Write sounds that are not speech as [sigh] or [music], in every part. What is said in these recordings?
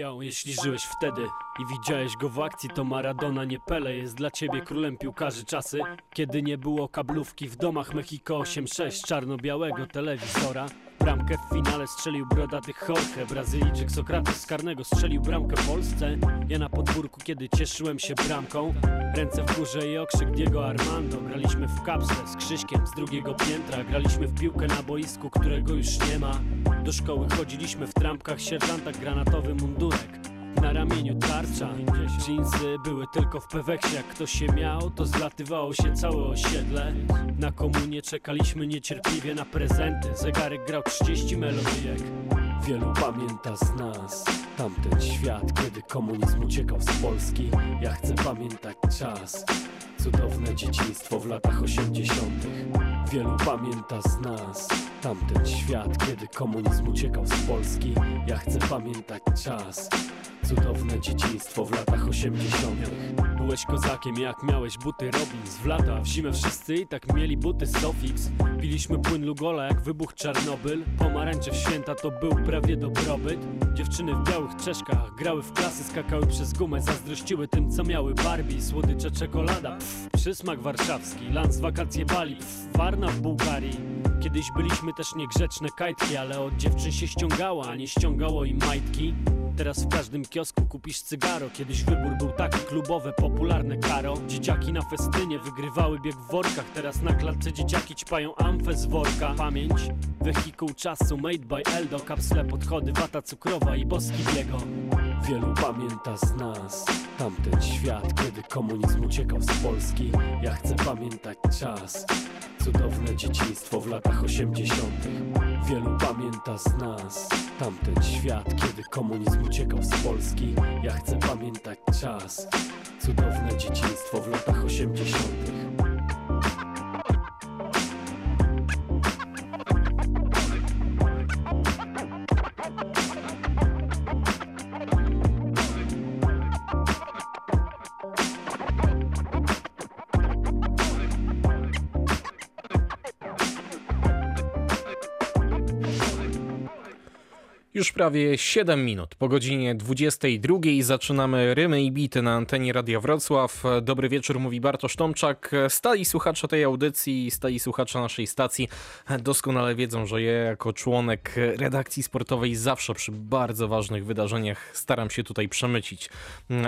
Yo, jeśli żyłeś wtedy i widziałeś go w akcji, to Maradona nie Pele jest dla ciebie królem piłkarzy czasy, kiedy nie było kablówki w domach Mexico 8-6 czarno-białego telewizora. Bramkę w finale strzelił brodaty Jorge, Brazylijczyk Sokrates z karnego strzelił bramkę Polsce. Ja na podwórku, kiedy cieszyłem się bramką, ręce w górze i okrzyk Diego Armando. Graliśmy w kapsle z Krzyśkiem z drugiego piętra, graliśmy w piłkę na boisku, którego już nie ma. Do szkoły chodziliśmy w trampkach, sierżanta granatowy mundurek. Na ramieniu tarcza, jeansy były tylko w peweksie. Jak ktoś się miał, to zlatywało się całe osiedle. Na komunie czekaliśmy niecierpliwie na prezenty. Zegarek grał 30 melodyjek Wielu pamięta z nas tamten świat Kiedy komunizm uciekał z Polski. Ja chcę pamiętać czas. Cudowne dzieciństwo w latach 80. Wielu pamięta z nas tamten świat, kiedy komunizm uciekał z Polski. Ja chcę pamiętać czas. Cudowne dzieciństwo w latach 80. Byłeś kozakiem jak miałeś buty Robins w lata, w zimę wszyscy i tak mieli buty Sofix. Piliśmy płyn Lugola jak wybuch Czarnobyl. Pomarańcze w święta to był prawie dobrobyt. Dziewczyny w białych czeszkach grały w klasy, skakały przez gumę, zazdrościły tym co miały Barbie, słodycze czekolada. Pff, przysmak warszawski, lans wakacje Bali, pff, Warna w Bułgarii. Kiedyś byliśmy też niegrzeczne kajtki, ale od dziewczyn się ściągało, a nie ściągało im majtki. Teraz w każdym kiosku kupisz cygaro Kiedyś wybór był taki klubowe, popularne karo Dzieciaki na festynie wygrywały bieg w workach Teraz na klatce dzieciaki ćpają amfę z worka Pamięć, wehikuł czasu made by Eldo Kapsle, podchody, wata cukrowa i boski biego Wielu pamięta z nas tamten świat Kiedy komunizm uciekał z Polski Ja chcę pamiętać czas Cudowne dzieciństwo w latach 80. Wielu pamięta z nas tamten świat, kiedy komunizm uciekał z Polski. Ja chcę pamiętać czas. Cudowne dzieciństwo w latach 80. prawie 7 minut po godzinie 22 zaczynamy Rymy i Bity na antenie Radia Wrocław. Dobry wieczór, mówi Bartosz Tomczak. Stali słuchacze tej audycji, stali słuchacze naszej stacji doskonale wiedzą, że ja jako członek redakcji sportowej zawsze przy bardzo ważnych wydarzeniach staram się tutaj przemycić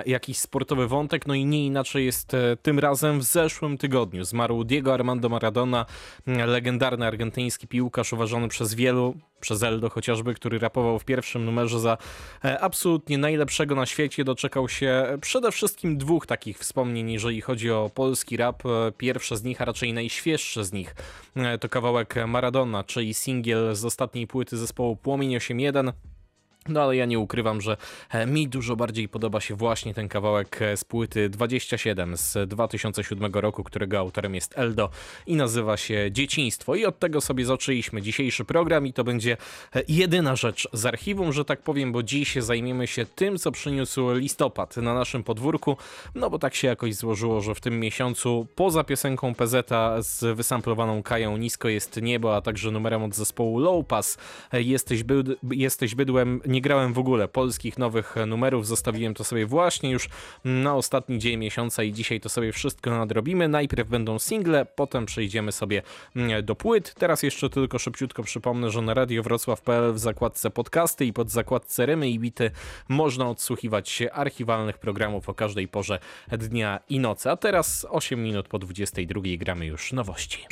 jakiś sportowy wątek. No i nie inaczej jest tym razem w zeszłym tygodniu. Zmarł Diego Armando Maradona, legendarny argentyński piłkarz uważany przez wielu przez Eldo chociażby, który rapował w pierwszym numerze za e, absolutnie najlepszego na świecie. Doczekał się przede wszystkim dwóch takich wspomnień, jeżeli chodzi o polski rap. E, pierwsze z nich, a raczej najświeższe z nich, e, to kawałek Maradona, czyli singiel z ostatniej płyty zespołu Płomień 8.1. No ale ja nie ukrywam, że e, mi dużo bardziej podoba się właśnie ten kawałek e, z płyty 27 z 2007 roku, którego autorem jest Eldo i nazywa się Dzieciństwo. I od tego sobie zaczęliśmy dzisiejszy program i to będzie e, jedyna rzecz z archiwum, że tak powiem, bo dziś zajmiemy się tym, co przyniósł listopad na naszym podwórku, no bo tak się jakoś złożyło, że w tym miesiącu poza piosenką PZ z wysamplowaną Kają Nisko jest niebo, a także numerem od zespołu Low Pass Jesteś, byd jesteś bydłem nie grałem w ogóle polskich nowych numerów, zostawiłem to sobie właśnie już na ostatni dzień miesiąca i dzisiaj to sobie wszystko nadrobimy. Najpierw będą single, potem przejdziemy sobie mm, do płyt. Teraz jeszcze tylko szybciutko przypomnę, że na Radio Wrocław.pl w zakładce podcasty i pod zakładce Rymy i Bity można odsłuchiwać się archiwalnych programów o każdej porze dnia i nocy. A teraz 8 minut po 22 gramy już nowości.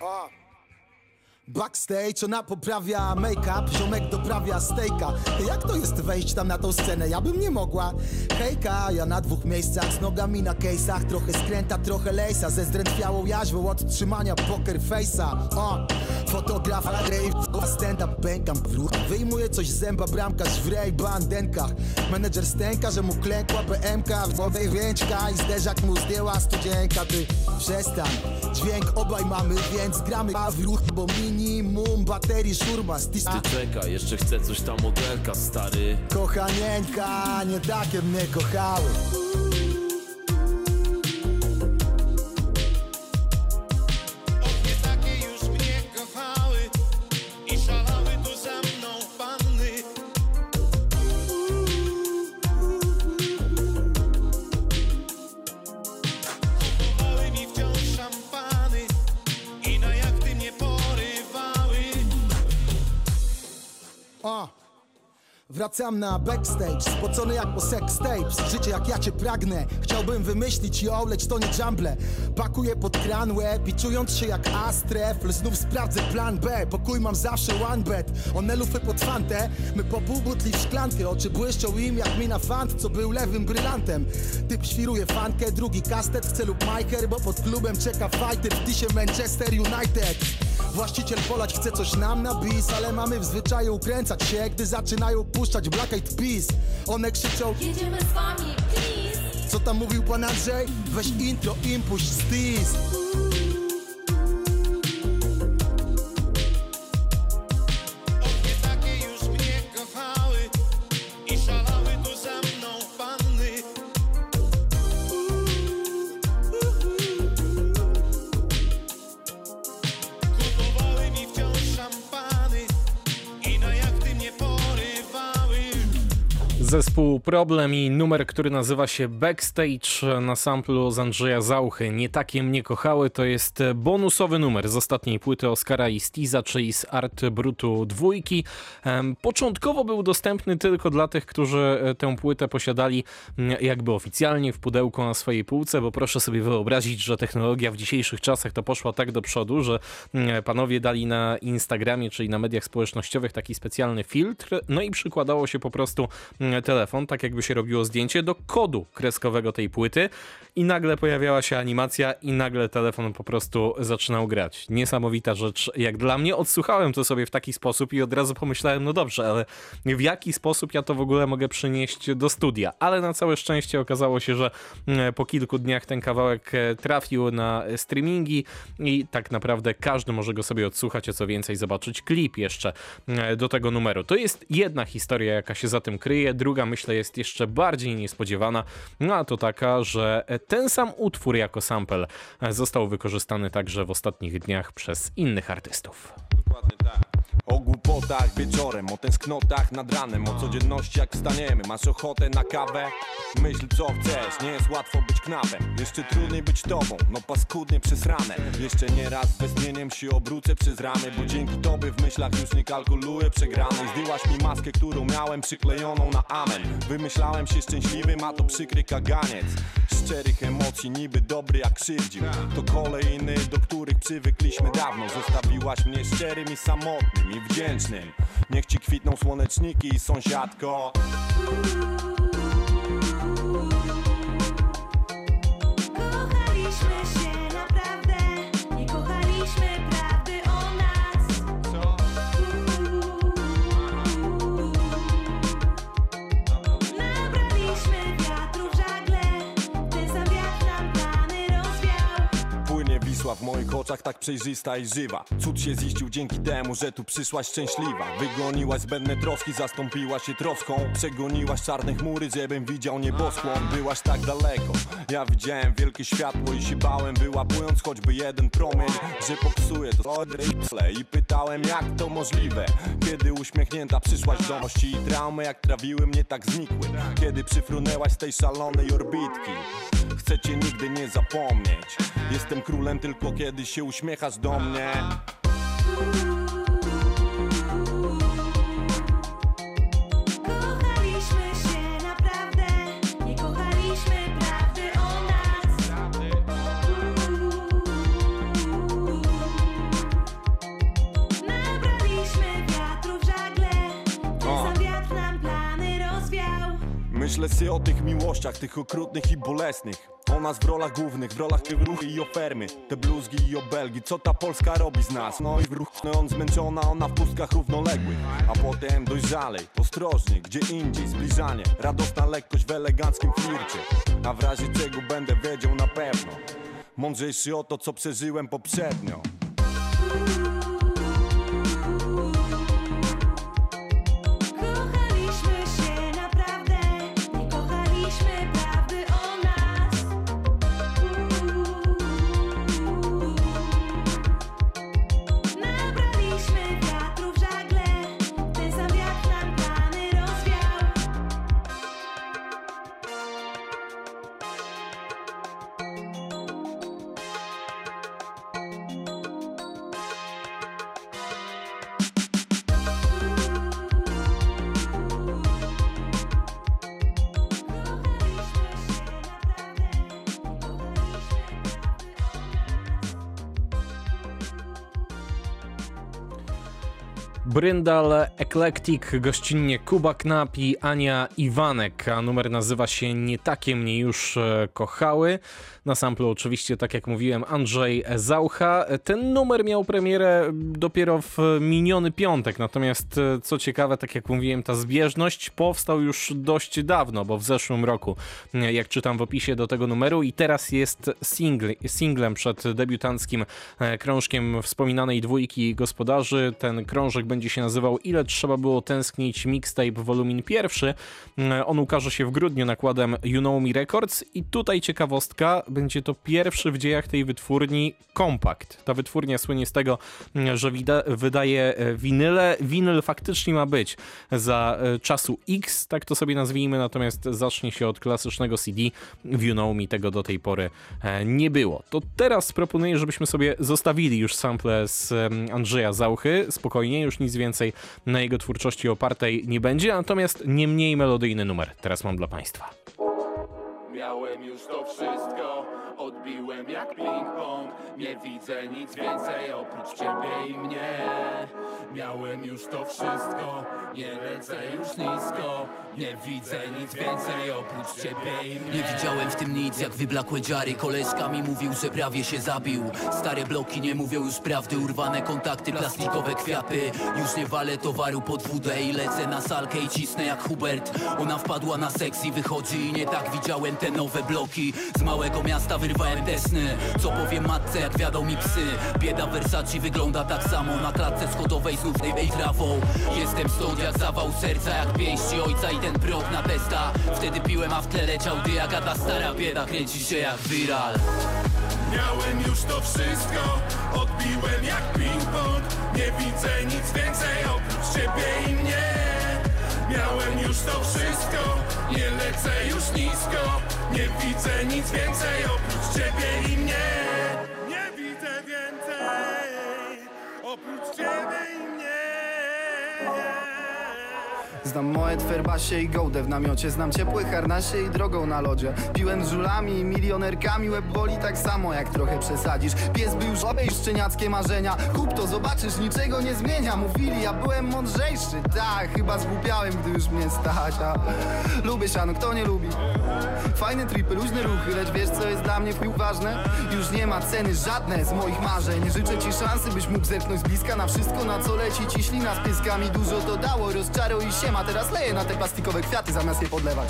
A. Backstage ona poprawia make-up, ziomek doprawia stejka. Jak to jest wejść tam na tą scenę? Ja bym nie mogła. Hejka, ja na dwóch miejscach, z nogami na kejsach Trochę skręta, trochę lejsa, ze zdrętwiałą jaźwą od trzymania poker face'a. O, fotograf, rave, stand-up, pękam Wyjmuje coś z zęba, bramkarz w rej, bandenkach. Menedżer stęka, że mu klękła BMK W głowie ręczka i zderzak mu zdjęła studzienka. Ty, przestań dźwięk obaj mamy, więc gramy A w ruch, bo minimum baterii szurma stisty Ty czekaj, jeszcze chcę coś tam modelka, stary. Kochanieńka, nie takie mnie kochały Wracam na backstage, spocony jak po sex tapes. Życie jak ja cię pragnę, chciałbym wymyślić ją, lecz to nie jumble Pakuję pod kran łeb i czując się jak astref Znów sprawdzę plan B, pokój mam zawsze one bed One lufy pod fantę, my po pół butli w szklankę. Oczy błyszczą im jak mina fant, co był lewym brylantem. Typ świruje fankę, drugi kastet, chce lub majker Bo pod klubem czeka fighter. W tisie Manchester United Właściciel polać chce coś nam na bis Ale mamy w zwyczaju ukręcać się Gdy zaczynają puszczać Black Eyed Peas. One krzyczą Jedziemy z wami, please. Co tam mówił pan Andrzej? Weź intro, impuść, stis Zespół Problem i numer, który nazywa się Backstage na samplu z Andrzeja Zauchy. Nie takie mnie kochały to jest bonusowy numer z ostatniej płyty Oscara i Stiza, czyli z Art Brutu dwójki. Początkowo był dostępny tylko dla tych, którzy e, tę płytę posiadali jakby oficjalnie w pudełku na swojej półce, bo proszę sobie wyobrazić, że technologia w dzisiejszych czasach to poszła tak do przodu, że panowie dali na Instagramie, czyli na mediach społecznościowych taki specjalny filtr, no i przykładało się po prostu telefon, tak jakby się robiło zdjęcie do kodu kreskowego tej płyty i nagle pojawiała się animacja i nagle telefon po prostu zaczynał grać. Niesamowita rzecz, jak dla mnie odsłuchałem to sobie w taki sposób i od razu pomyślałem, no dobrze, ale w jaki sposób ja to w ogóle mogę przynieść do studia? Ale na całe szczęście okazało się, że mm, po kilku dniach ten kawałek e, trafił na streamingi i tak naprawdę każdy może go sobie odsłuchać, a co więcej zobaczyć klip jeszcze e, do tego numeru. To jest jedna historia, jaka się za tym kryje, druga myślę jest jeszcze bardziej niespodziewana, no a to taka, że ten sam utwór jako sample został wykorzystany także w ostatnich dniach przez innych artystów. Dokładnie tak. Głupotach wieczorem, o tęsknotach nad ranem, o codzienności jak wstaniemy. Masz ochotę na kawę? Myśl co chcesz, nie jest łatwo być knapem. Jeszcze trudniej być tobą, no paskudnie przez ranę. Jeszcze nie raz westchnieniem się obrócę przez ramy, bo dzięki tobie w myślach już nie kalkuluję przegranej. Zdjęłaś mi maskę, którą miałem przyklejoną na amen. Wymyślałem się szczęśliwym, a to przykry kaganiec. Szczerych emocji, niby dobry jak krzywdził. To kolejny, do których przywykliśmy dawno. Zostawiłaś mnie szczerym i samotnym i wdzięcznym. Niech ci kwitną słoneczniki sąsiadko. W moich oczach tak przejrzysta i żywa. Cud się ziścił dzięki temu, że tu przyszłaś szczęśliwa. Wygoniłaś zbędne troski, zastąpiłaś się troską. Przegoniłaś czarne chmury, żebym widział nieboskłon Byłaś tak daleko, ja widziałem wielkie światło I się bałem, wyłapując choćby jeden promień Że popsuje to odrycle I pytałem jak to możliwe? Kiedy uśmiechnięta przyszłaś do mości I traumy jak trawiły mnie tak znikły. Kiedy przyfrunęłaś z tej szalonej orbitki Chcę cię nigdy nie zapomnieć. Jestem królem tylko tylko kiedy się uśmiechasz do mnie. Kochaliśmy się naprawdę, kochaliśmy nas. Nabraliśmy wiatru w żagle, wiatr nam plany rozwiał. Myślę sobie o tych miłościach, tych okrutnych i bolesnych. O nas w rolach głównych, w rolach tych ruchy i ofermy. Te bluzgi i obelgi, co ta Polska robi z nas? No i w ruch, no on zmęczona, ona w pustkach równoległych A potem dojrzalej, ostrożnie, gdzie indziej Zbliżanie, radosna lekkość w eleganckim flircie. A w razie czego będę wiedział na pewno. Mądrzejszy o to, co przeżyłem poprzednio Bryndal, Eclectic, gościnnie Kuba Knap i Ania Iwanek, a numer nazywa się Nie takie mnie już e, kochały. Na samplu oczywiście, tak jak mówiłem, Andrzej Zaucha. Ten numer miał premierę dopiero w miniony piątek, natomiast e, co ciekawe, tak jak mówiłem, ta zbieżność powstał już dość dawno, bo w zeszłym roku, e, jak czytam w opisie do tego numeru i teraz jest single, singlem przed debiutanckim e, krążkiem wspominanej dwójki gospodarzy. Ten krążek będzie się nazywał Ile trzeba było tęsknić mixtape wolumin pierwszy. On ukaże się w grudniu nakładem You Know Me Records i tutaj ciekawostka, będzie to pierwszy w dziejach tej wytwórni kompakt. Ta wytwórnia słynie z tego, że wydaje e, winyle. Winyl faktycznie ma być za e, czasu X, tak to sobie nazwijmy, natomiast zacznie się od klasycznego CD. W You Know Me tego do tej pory e, nie było. To teraz proponuję, żebyśmy sobie zostawili już sample z Andrzeja Zauchy. Spokojnie, już nic więcej na jego twórczości opartej nie będzie, natomiast nie mniej melodyjny numer teraz mam dla Państwa. Miałem już to wszystko, odbiłem jak ping-pong. Nie widzę nic więcej oprócz ciebie i mnie. Miałem już to wszystko, nie lecę już nisko. Nie widzę nic więcej oprócz ciebie i mnie. Nie widziałem w tym nic, jak wyblakłe dziary. Koleżka mi mówił, że prawie się zabił. Stare bloki nie mówią już prawdy Urwane kontakty, plastikowe kwiaty. Już nie walę towaru pod wódę I lecę na salkę i cisnę jak Hubert. Ona wpadła na seks i wychodzi I nie tak widziałem te nowe bloki. Z małego miasta wyrwałem te sny. Co powiem matce, jak wiadą mi psy? Bieda Versace wygląda tak samo. Na klatce schodowej znów tej trawą. Jestem stąd jak zawał serca Jak pięści ojca i ten prot na testa. Wtedy piłem, a w tle leciał ty jak ta stara bieda Kręci się jak viral Miałem już to wszystko, odbiłem jak ping-pong. Nie widzę nic więcej oprócz ciebie i mnie. Miałem już to wszystko, nie lecę już nisko Nie widzę nic więcej oprócz ciebie i mnie. Nie widzę więcej oprócz ciebie i mnie Znam moje twerbasie i gołdę w namiocie. Znam ciepłe harnasie i drogą na lodzie. Piłem z żulami i milionerkami. Łeb boli tak samo jak trochę przesadzisz. Pies był żobej, szczeniackie marzenia. Kup to, zobaczysz, niczego nie zmienia Mówili, ja byłem mądrzejszy. Tak, chyba zgłupiałem, gdy już mnie stać. A Lubię siano, kto nie lubi? Fajne tripy, luźne ruchy Lecz wiesz co jest dla mnie w ważne? Już nie ma ceny żadne z moich marzeń. Życzę ci szansy, byś mógł zerknąć z bliska Na wszystko, na co leci. Ci ślina z pyskami Dużo to dało, rozczaruj i siema Teraz leję na te plastikowe kwiaty zamiast je podlewać.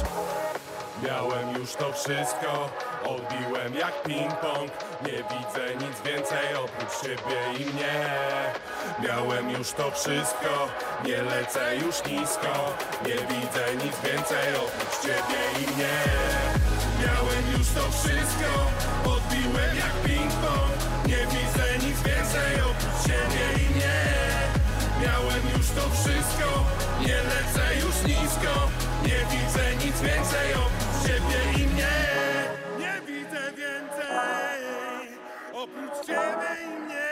Miałem już to wszystko, odbiłem jak ping-pong. Nie widzę nic więcej oprócz ciebie i mnie. Miałem już to wszystko, nie lecę już nisko. Nie widzę nic więcej oprócz ciebie i mnie. Miałem już to wszystko, nie lecę już nisko Nie widzę nic więcej oprócz ciebie i mnie. Nie widzę więcej oprócz ciebie i mnie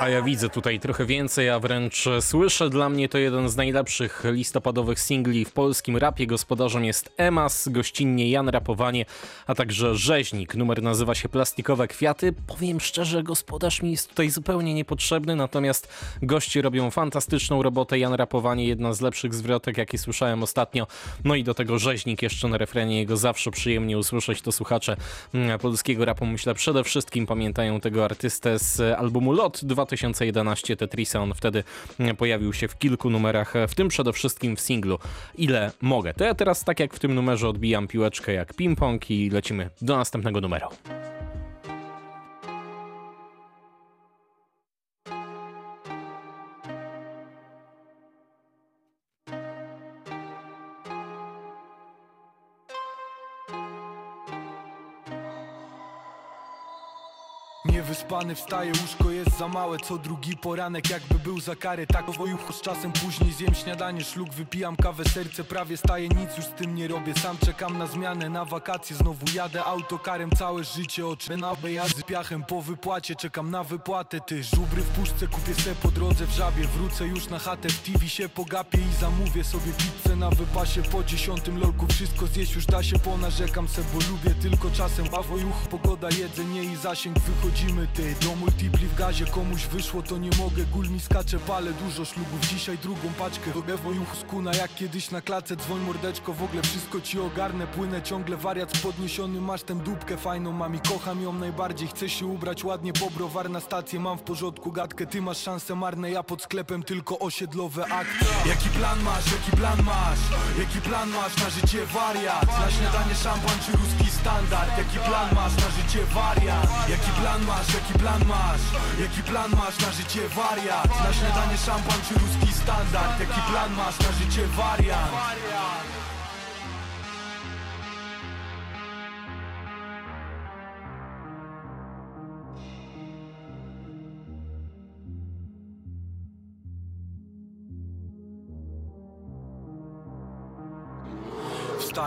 A ja widzę tutaj trochę więcej, a wręcz słyszę. Dla mnie to jeden z najlepszych listopadowych singli w polskim rapie. Gospodarzem jest Emas, gościnnie Jan Rapowanie, a także Rzeźnik. Numer nazywa się Plastikowe Kwiaty. Powiem szczerze, gospodarz mi jest tutaj zupełnie niepotrzebny, natomiast goście robią fantastyczną robotę. Jan Rapowanie, jedna z lepszych zwrotek, jakie słyszałem ostatnio. No i do tego Rzeźnik jeszcze na refrenie. Jego zawsze przyjemnie usłyszeć. To słuchacze mm, polskiego rapu, myślę, przede wszystkim pamiętają tego artystę z albumu Lot 2011 Tetrisa. On wtedy mm, pojawił się w kilku numerach, w tym przede wszystkim w singlu Ile mogę. To ja teraz, tak jak w tym numerze, odbijam piłeczkę jak ping-pong i lecimy do następnego numeru. Niewyspany wstaje, łóżko jest za małe Co drugi poranek jakby był za karę. Tak wojuch z czasem później zjem śniadanie Szluk wypijam kawę, serce prawie staje Nic już z tym nie robię, sam czekam na zmianę Na wakacje znowu jadę autokarem Całe życie oczy na jazdy piachem. Po wypłacie czekam na wypłatę Ty żubry w puszce kupię se po drodze w żabie. Wrócę już na chatę, w TV się pogapię I zamówię sobie pizzę na wypasie. Po dziesiątym lolku wszystko zjeść już da się Ponarzekam se, bo lubię tylko czasem. Wojuch, pogoda, jedzenie i zasięg Wychodzimy ty, do multipli w gazie. Komuś wyszło to nie mogę, gul mi skacze Palę dużo ślubów, dzisiaj drugą paczkę Do wojuch skuna jak kiedyś na klatce Dzwoń mordeczko, w ogóle wszystko ci ogarnę. Płynę ciągle wariat z podniesionym Masz tę dupkę fajną, mam i kocham ją najbardziej. Chcę się ubrać ładnie, po browar na stację Mam w porządku. Gadkę, ty masz szanse marne Ja pod sklepem tylko osiedlowe akty Jaki plan masz, jaki plan masz? Jaki plan masz na życie wariat? Na śniadanie szampan czy ruski standard? Jaki plan masz na życie wariat? Jaki plan masz, jaki plan masz? Jaki plan masz na życie wariat? Na śniadanie szampan czy ruski standard? Jaki plan masz na życie wariat?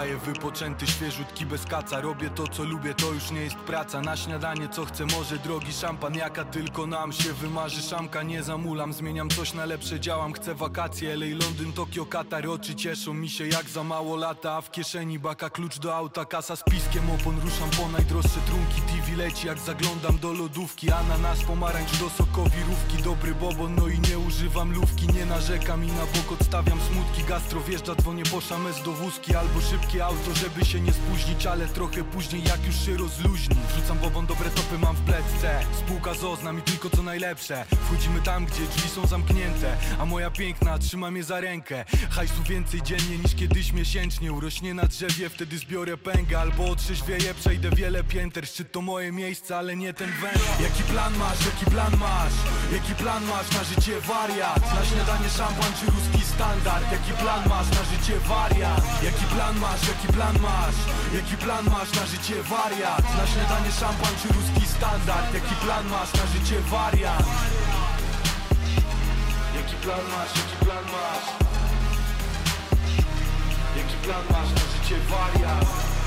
Wstaję wypoczęty, świeżutki bez kaca. Robię to co lubię, to już nie jest praca. Na śniadanie co chcę, może drogi szampan. Jaka tylko nam się wymarzy szamka Nie zamulam, zmieniam coś na lepsze Działam, chcę wakacje, LA, Londyn, Tokio, Katar. Oczy cieszą mi się jak za mało lata A w kieszeni baka, klucz do auta Kasa z piskiem, opon ruszam po najdroższe trunki. TV leci jak zaglądam do lodówki. Ananas, pomarańcz do sokowirówki Dobry bobon, no i nie używam lówki. Nie narzekam i na bok odstawiam smutki. Gastro wjeżdża, dzwonię po szamez do wózki Albo szybkie auto, żeby się nie spóźnić Ale trochę później jak już się rozluźni Wrzucam bobon, dobre topy mam w plecce Spółka ZO zna mi tylko co najlepsze Wchodzimy tam, gdzie drzwi są zamknięte A moja piękna trzyma mnie za rękę Hajsu więcej dziennie niż kiedyś miesięcznie Urośnie na drzewie, wtedy zbiorę pęgę Albo otrzeźwieję, przejdę wiele pięter Szczyt to moje miejsce, ale nie ten węgiel Jaki plan masz, jaki plan masz? Jaki plan masz na życie wariat? Na śniadanie szampan czy ruski standard? Jaki plan masz na życie wariat? Jaki plan masz, jaki plan masz? Jaki plan masz na życie wariat? Na śniadanie szampan czy ruski standard? Jaki plan masz na życie wariat? Jaki plan masz, jaki plan masz? Jaki plan masz na życie wariat?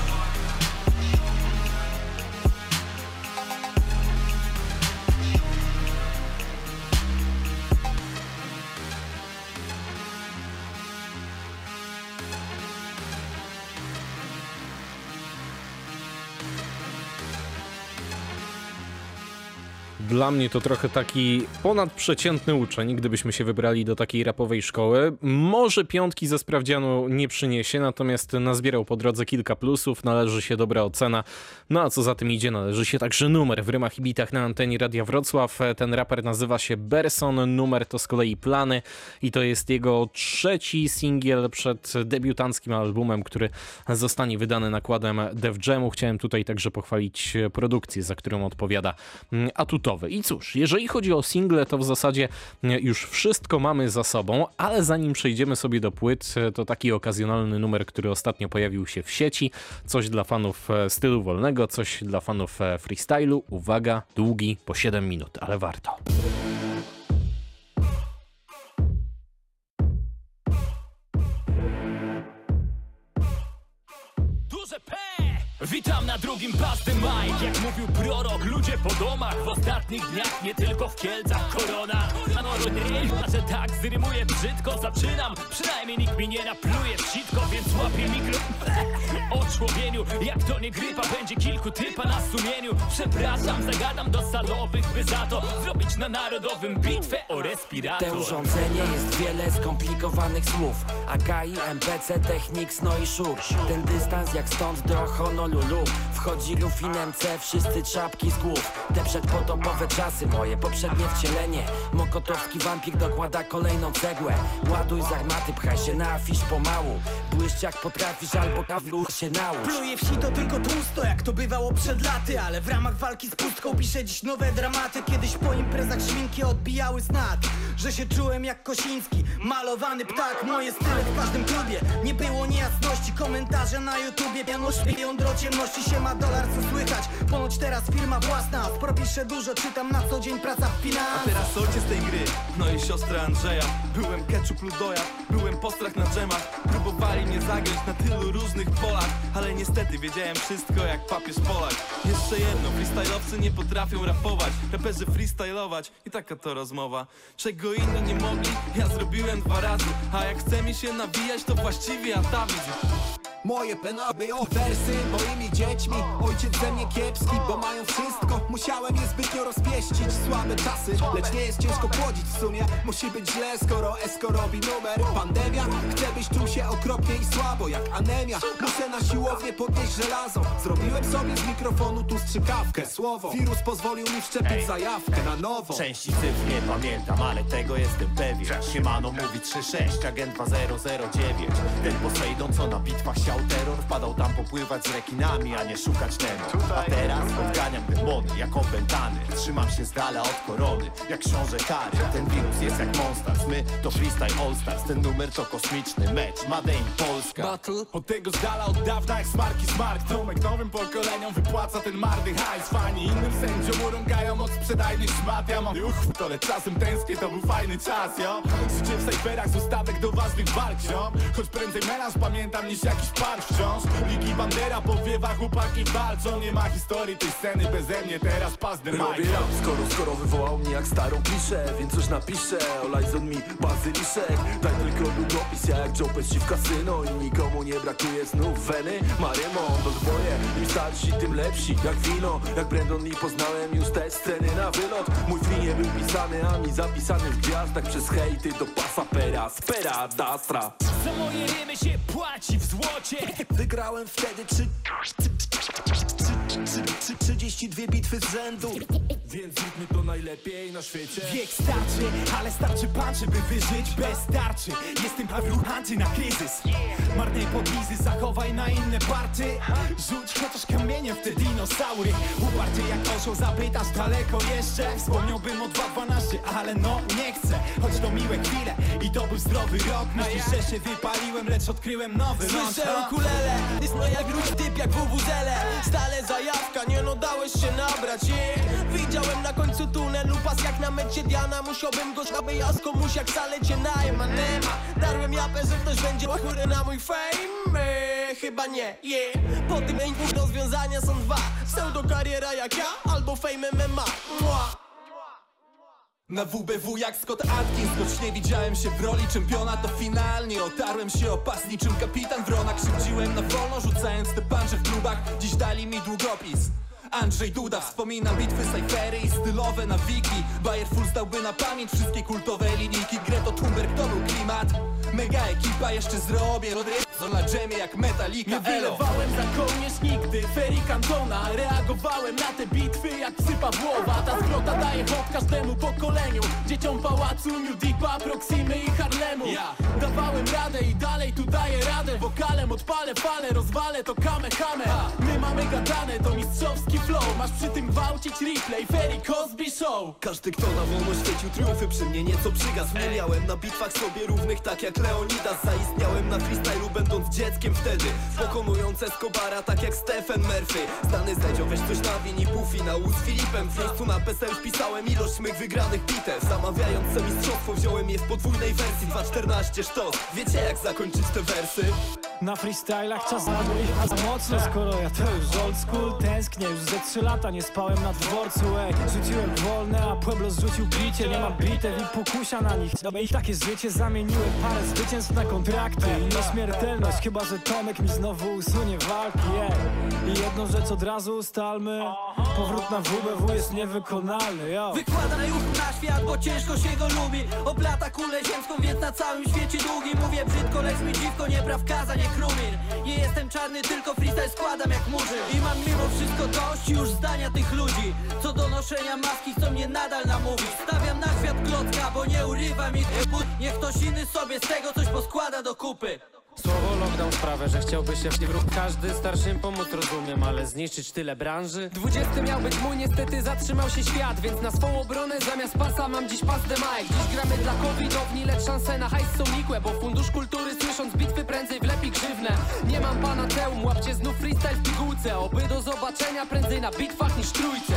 Dla mnie to trochę taki ponadprzeciętny uczeń, gdybyśmy się wybrali do takiej rapowej szkoły. Może piątki ze sprawdzianu nie przyniesie, natomiast nazbierał po drodze kilka plusów, należy się dobra ocena. No a co za tym idzie, należy się także numer w rymach i bitach na antenie Radia Wrocław. Ten raper nazywa się Berson, numer to z kolei Plany i to jest jego trzeci singiel przed debiutanckim albumem, który zostanie wydany nakładem Def Jamu. Chciałem tutaj także pochwalić produkcję, za którą odpowiada Atutowy. I cóż, jeżeli chodzi o single, to w zasadzie już wszystko mamy za sobą, ale zanim przejdziemy sobie do płyt, to taki okazjonalny numer, który ostatnio pojawił się w sieci. Coś dla fanów stylu wolnego, coś dla fanów freestylu. Uwaga, długi, po 7 minut, ale warto. Witam na drugim pasty Mike. Jak mówił prorok, ludzie po domach W ostatnich dniach, nie tylko w Kielcach Korona, że tak zrymuję brzydko Zaczynam, przynajmniej nikt mi nie napluje w sitko Więc łapię mikro [laughs] o człowieniu Jak to nie grypa, będzie kilku typa na sumieniu. Przepraszam, zagadam do salowych By za to zrobić na narodowym bitwę o respirator. Te urządzenie jest wiele skomplikowanych słów. AKI, MPC, Technics, no i szur. Ten dystans jak stąd do Wchodzi Rufin MC, wszyscy czapki z głów. Te przedpotopowe czasy, moje poprzednie wcielenie. Mokotowski wampir dokłada kolejną cegłę. Ładuj z armaty, pchaj się na afisz pomału. Błyszcz jak potrafisz albo kawlu się naucz. Pluje wsi to tylko tłusto, jak to bywało przed laty. Ale w ramach walki z pustką piszę dziś nowe dramaty. Kiedyś po imprezach szminki odbijały snad Że się czułem jak Kosiński, malowany ptak Moje style w każdym klubie, nie było niejasności Komentarze na YouTubie, piano jądro ciemności się ma dolar, co słychać? Ponoć teraz firma własna, w propiszę dużo Czytam na co dzień, praca w A finans teraz ojciec tej gry, no i siostra Andrzeja. Byłem ketchup ludoja, byłem postrach na dżemach Próbowali mnie zagiąć na tylu różnych polach Ale niestety wiedziałem wszystko jak papież Polak. Jeszcze jedno, freestyle'owcy nie potrafią rapować Raperzy freestylować i taka to rozmowa. Czego inni nie mogli, ja zrobiłem dwa razy A jak chce mi się nawijać, to właściwie atawizm Moje penaby o wersy moimi dziećmi. Ojciec ze mnie kiepski, bo mają wszystko. Musiałem je zbytnio rozpieścić. Słabe czasy, lecz nie jest ciężko płodzić w sumie. Musi być źle, skoro Esko robi numer. Pandemia, chcę byś czuł się okropnie i słabo Jak anemia, muszę na siłownię podnieść żelazo. Zrobiłem sobie z mikrofonu tu strzykawkę. Słowo, wirus pozwolił mi wszczepić zajawkę na nowo. Części cyfr nie pamiętam, ale tego jestem pewien. Siemano mówi 36, agent 2009 Ten Poseidon co na bitwach siał terror Wpadał tam popływać z rekinami, a nie szukać temu. A teraz odganiam demony jak opętany. Trzymam się z dala od korony, jak książę kary. Ten wirus jest jak Monsters, my to freestyle all stars. Ten numer to kosmiczny mecz, Made in Polska. Battle. Od tego z dala od dawna jak smarki smark. Tomek nowym pokoleniom wypłaca ten marny hajs. Fani innym sędziom urągają od sprzedajnych szmat. Ja mam juch, ale czasem tęsknię, to był fajny czas, jo. Życie w sajferach z ustawek do ważnych walk, ziom Choć prędzej melanż pamiętam niż jakiś park wciąż Ligi bandera powiewa, chłopaki walczą Nie ma historii tej sceny beze mnie, teraz pas the mic Robię rap, skoro, skoro wywołał mnie jak starą kliszę Więc coś napiszę, olajzon mi bazyliszek. Daj tylko długopis, ja jak Joe Pesci w kasyno I nikomu nie brakuje znów weny. Marymont, odboje, im starsi tym lepsi Jak wino, jak Brandon Lee poznałem już te sceny na wylot. Mój free nie był pisany, a mi zapisany w gwiazdach Przez hejty do pasa pera, spera, dastra. Za moje rymy się płaci w złocie Wygrałem wtedy trzy... trzy- trzy- 32 bitwy z rzędu. Więc zróbmy to najlepiej na świecie. Wiek starczy, ale starczy panczy, by wyżyć bez tarczy. Jestem pawluchanty na kryzys. Marnej podlizy zachowaj na inne party. Rzuć chociaż kamieniem w te dinozaury. Uparty jak osioł zapytasz daleko jeszcze. Wspomniałbym o 2.12, ale no nie chcę. Choć to miłe chwile i to był zdrowy rok. Myślisz, że się wypaliłem, lecz odkryłem nowy Słyszę ukulele, jest jak wróć typ jak WWZele Stale nie no dałeś się nabrać yeah. Widziałem na końcu tunelu pas jak na mecie Diana. Musiałbym go żeby jasko muś jak zalecie na Emanema Darłem japę, że ktoś będzie chóry na mój fame Chyba nie, yeah Po tym rozwiązania są dwa. Pseudo kariera jak ja, albo fame MMA Mua. Na WBW jak Scott Atkins Choć nie widziałem się w roli czempiona To finalnie otarłem się o pas niczym kapitan Wrona Krzywdziłem na wolno rzucając te punche w klubach Dziś dali mi długopis. Andrzej Duda Wspomina bitwy, sajfery i stylowe nawiki. Bayer Full zdałby na pamięć wszystkie kultowe linijki. Greto Thunberg to był klimat. Mega ekipa, jeszcze zrobię Rodriguez na dżemie jak Metallica Nie wylewałem za kołnierz nigdy Ferry Cantona. Reagowałem na te bitwy jak psy Pawłowa Ta zgrota daje hop każdemu pokoleniu. Dzieciom pałacu, New Deepa, Proximy i Harlemu. Ja. Dawałem radę i dalej tu daję radę. Wokalem odpalę falę, rozwalę to kamehame My mamy gadane, to mistrzowski flow. Masz przy tym gwałcić replay, Ferry Cosby Show. Każdy kto na wolno świecił triumfy przy mnie nieco przygasł. Nie miałem na bitwach sobie równych tak jak Leonidas Zaistniałem na freestylu będąc dzieckiem wtedy. Pokonując Escobara tak jak Stephen Murphy. Znany zedzio weź coś na wini półfinału z Filipem W miejscu na PESEL wpisałem ilość mych wygranych bitew. Zamawiając se mistrzostwo wziąłem je w podwójnej wersji. 2.14 sztos. Wiecie jak zakończyć te wersy? Na freestylach czas zamówić za mocno Skoro ja to już old school Tęsknię. Już ze trzy lata Nie spałem na dworcu, ej. Rzuciłem wolne, a Pueblo zrzucił bicie. Nie mam bitew i pokusia na nich. Ich takie życie zamieniłem Parę zwycięstw na kontrakty. I nieśmiertelność Chyba, że Tomek mi znowu usunie walki, ej. I jedną rzecz od razu ustalmy. Powrót na WBW jest niewykonalny, yo. Wykładam już na świat, bo ciężko się go lubi. Oplata kulę ziemską, więc na całym świecie długi. Mówię brzydko, lecz mi dziwko, nie jak Rumir Nie jestem czarny, tylko freestyle składam jak murzy I mam mimo wszystko dość już zdania tych ludzi. Co do noszenia maski, chcą mnie nadal namówić Stawiam na świat klocka, bo nie urywa mi but Niech ktoś inny sobie z tego coś poskłada do kupy Słowo lockdown sprawia, że chciałby się w wróg każdy starszym pomóc rozumiem, ale zniszczyć tyle branży. Dwudziesty miał być mój, niestety zatrzymał się świat Więc na swą obronę zamiast pasa mam dziś pas de Mike Dziś gramy dla covidowni, lecz szanse na hajs są nikłe Bo fundusz kultury słysząc bitwy prędzej wlepi grzywnę Nie mam panaceum, łapcie znów freestyle w pigułce. Oby do zobaczenia prędzej na bitwach niż trójce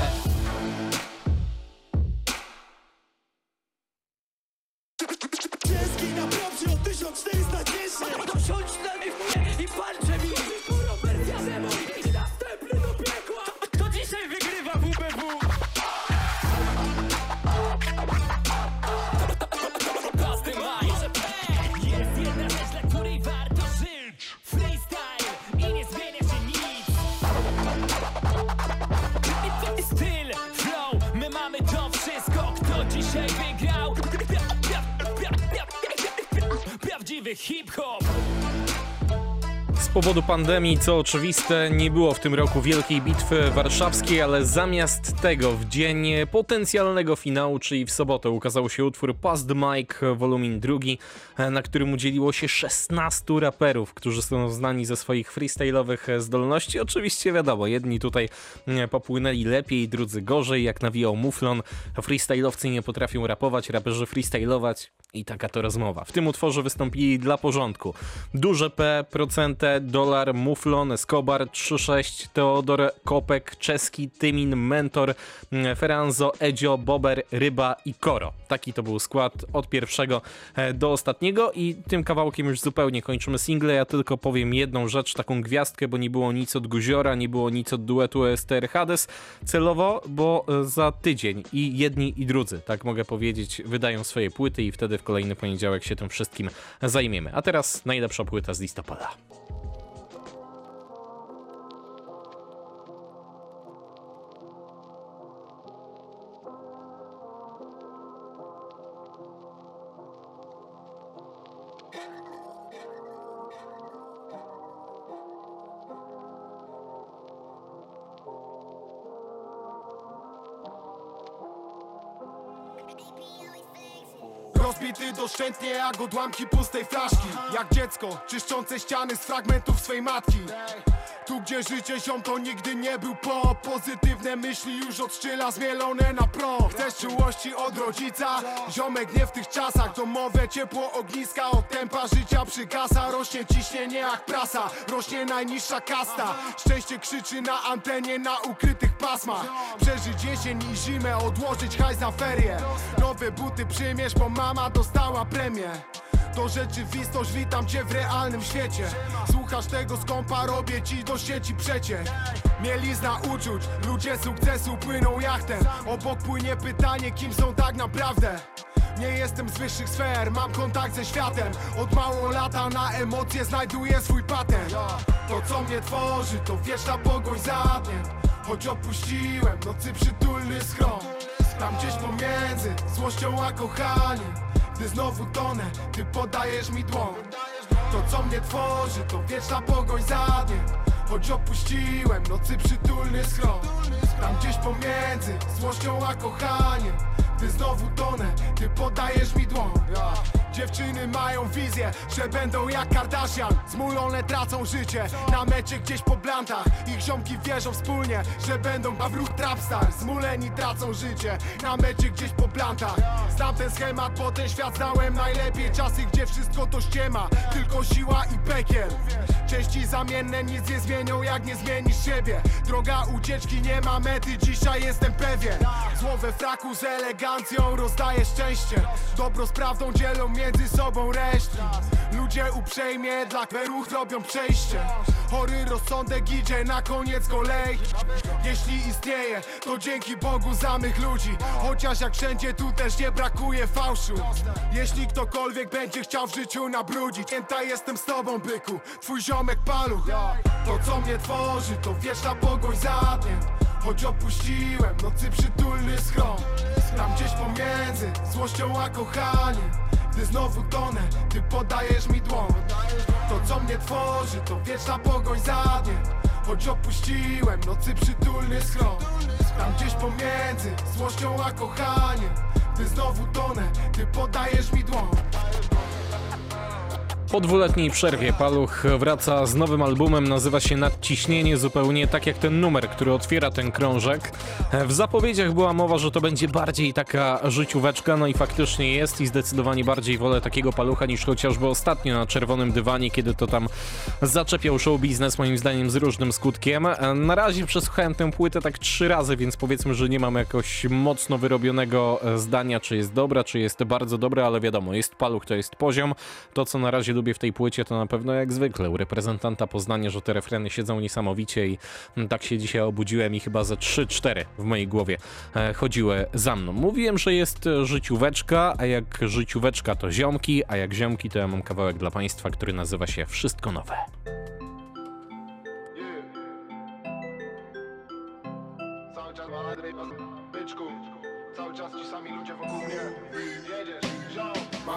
Z powodu pandemii, co oczywiste, nie było w tym roku wielkiej bitwy warszawskiej, ale zamiast tego w dzień potencjalnego finału, czyli w sobotę, ukazał się utwór Past the Mic Volumin 2, na którym udzieliło się 16 raperów, którzy są znani ze swoich freestyle'owych zdolności. Oczywiście wiadomo, jedni tutaj popłynęli lepiej, drudzy gorzej, jak nawijał Muflon. Freestyle'owcy nie potrafią rapować, raperzy freestylować i taka to rozmowa. W tym utworze wystąpili dla porządku Duże P, Procente, Dolar, Muflon, Escobar, 3-6, Teodor, Kopek, Czeski, Tymin, Mentor, mm, Feranzo, Edzio, Bober, Ryba i Koro. Taki to był skład od pierwszego e, do ostatniego i tym kawałkiem już zupełnie kończymy single. Ja tylko powiem jedną rzecz, taką gwiazdkę, bo nie było nic od Guziora, nie było nic od duetu STR Hades. Celowo, bo e, za tydzień i jedni i drudzy, tak mogę powiedzieć, wydają swoje płyty i wtedy w kolejny poniedziałek się tym wszystkim zajmiemy. A teraz najlepsza płyta z listopada. Jak odłamki pustej flaszki. Jak dziecko czyszczące ściany z fragmentów swej matki. Tu gdzie życie ziom to nigdy nie był po. Pozytywne myśli już odszczyla zmielone na proch Chcesz czułości od rodzica? Ziomek nie w tych czasach. Domowe ciepło ogniska od tempa życia przygasa Rośnie ciśnienie jak prasa. Rośnie najniższa kasta. Szczęście krzyczy na antenie na ukrytych pasmach. Przeżyć jesień i zimę Odłożyć hajs na ferie. Nowe buty przyjmiesz, bo mama dostała premię to rzeczywistość, witam cię w realnym świecie. Słuchasz tego skąpa, robię ci do sieci przeciek Mielizna uczuć, ludzie sukcesu płyną jachtem. Obok płynie pytanie, kim są tak naprawdę? Nie jestem z wyższych sfer, mam kontakt ze światem. Od mało lata na emocje znajduję swój patent. To co mnie tworzy, to wieczna pogoń za dniem Choć opuściłem nocy przytulny schron. Tam gdzieś pomiędzy złością a kochaniem Gdy znowu tonę, ty podajesz mi dłoń. To co mnie tworzy, to wieczna pogoń za dniem Choć opuściłem nocy przytulny schron. Tam gdzieś pomiędzy złością a kochaniem Gdy znowu tonę, ty podajesz mi dłoń. Dziewczyny mają wizję, że będą jak Kardashian. Zmulone tracą życie, na mecie gdzieś po blantach. Ich ziomki wierzą wspólnie, że będą Bawruch Trapstar. Zmuleni tracą życie, na mecie gdzieś po blantach. Znam ten schemat, bo ten świat znałem najlepiej. Czasy, gdzie wszystko to ściema, tylko siła i pekiel. Części zamienne nic nie zmienią, jak nie zmienisz siebie. Droga ucieczki nie ma mety, dzisiaj jestem pewien. Zło we fraku z elegancją rozdaje szczęście. Dobro z prawdą dzielą między sobą resztki Ludzie uprzejmie dla kweruch robią przejście. Chory rozsądek idzie na koniec kolei Jeśli istnieje, to dzięki Bogu za mych ludzi. Chociaż jak wszędzie tu też nie brakuje fałszu. Jeśli ktokolwiek będzie chciał w życiu nabrudzić Pamiętaj, jestem z tobą byku, twój ziomek paluch. To co mnie tworzy, to wieczna pogoń za dniem Choć opuściłem nocy przytulny schron Tam gdzieś pomiędzy złością a kochaniem. Gdy znowu tonę, ty podajesz mi dłoń. To co mnie tworzy, to wieczna pogoń za dniem Choć opuściłem nocy przytulny schron Tam gdzieś pomiędzy złością a kochaniem. Gdy znowu tonę, ty podajesz mi dłoń Po dwuletniej przerwie Paluch wraca z nowym albumem, nazywa się Nadciśnienie, zupełnie tak jak ten numer, który otwiera ten krążek. W zapowiedziach była mowa, że to będzie bardziej taka życióweczka, no i faktycznie jest i zdecydowanie bardziej wolę takiego Palucha niż chociażby ostatnio na Czerwonym Dywanie, kiedy to tam zaczepiał show biznes moim zdaniem z różnym skutkiem. Na razie przesłuchałem tę płytę tak trzy razy, więc powiedzmy, że nie mam jakoś mocno wyrobionego zdania, czy jest dobra, czy jest bardzo dobra, ale wiadomo, jest Paluch, to jest poziom. To, co na razie lubię w tej płycie, to na pewno jak zwykle u reprezentanta Poznania, że te refreny siedzą niesamowicie i tak się dzisiaj obudziłem i chyba ze 3-4 w mojej głowie e, chodziły za mną. Mówiłem, że jest życióweczka, a jak życióweczka to ziomki, a jak ziomki to ja mam kawałek dla Państwa, który nazywa się Wszystko Nowe.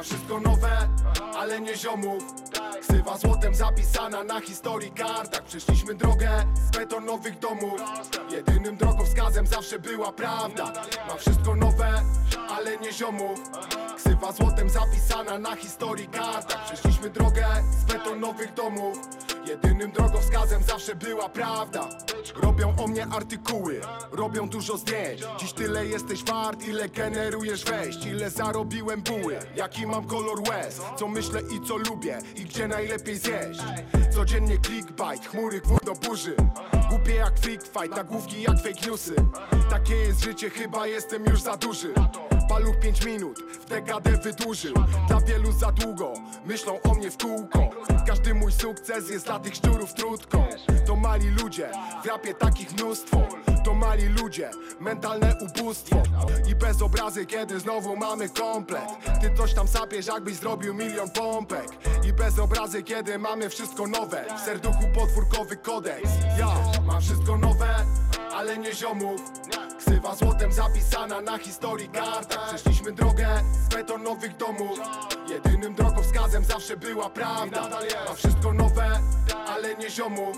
Mam wszystko nowe, ale nie ziomów. Ksywa złotem zapisana na historii kartach Przeszliśmy drogę z betonowych domów. Jedynym drogowskazem zawsze była prawda. Mam wszystko nowe, ale nie ziomów. Ksywa złotem zapisana na historii kartach Przeszliśmy drogę z betonowych domów Jedynym drogowskazem zawsze była prawda. Robią o mnie artykuły, robią dużo zdjęć. Dziś tyle jesteś wart, ile generujesz wejść Ile zarobiłem buły, jaki mam kolor łez Co myślę i co lubię i gdzie najlepiej zjeść. Codziennie clickbait, chmury gwór do burzy. Głupie jak freak fight, nagłówki jak fake newsy. Takie jest życie, chyba jestem już za duży Paluch 5 minut, w dekadę wydłużył. Dla wielu za długo, myślą o mnie w kółko. Każdy mój sukces jest dla tych szczurów trudką. To mali ludzie, w rapie takich mnóstwo To mali ludzie, mentalne ubóstwo I bez obrazy, kiedy znowu mamy komplet. Ty coś tam sapiesz, jakbyś zrobił milion pompek. I bez obrazy, kiedy mamy wszystko nowe. W serduchu podwórkowy kodeks. Ja mam wszystko nowe, ale nie ziomów Ksywa złotem zapisana na historii kartach Przeszliśmy drogę z betonowych domów. Jedynym drogowskazem zawsze była prawda. Mam wszystko nowe, ale nie ziomów